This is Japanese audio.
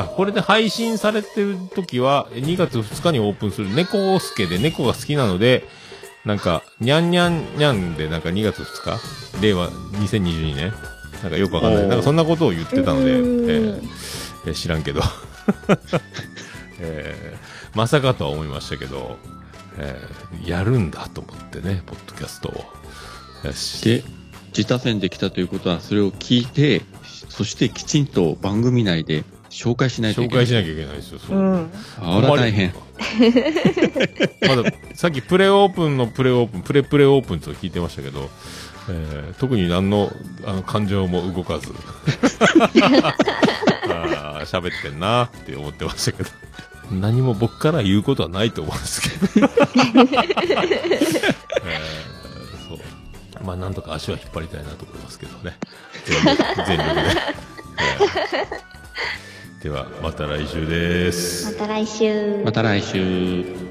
あ、これで配信されてる時は、2月2日にオープンする猫助で猫が好きなので、なんか、にゃんにゃんにゃんで、なんか2月2日？令和2022年？なんかよくわかんない。なんかそんなことを言ってたので、えーえー知らんけど。えーまさかとは思いましたけど、えーやるんだと思ってね、ポッドキャストを。よし。で、自他戦できたということは、それを聞いて、そしてきちんと番組内で紹介しないとい紹けない。介しなきゃいけないですよ。そううん。あら大変。まだ、さっきプレオープンのプレオープン、プレプレオープンと聞いてましたけど、えー特に何のあの感情も動かず、あー喋ってんなって思ってましたけど、何も僕から言うことはないと思うんですけど、えーそう。まあ、なんとか足は引っ張りたいなと思いますけどね。全力全力で。えーでは、また来週です。また来週。また来週。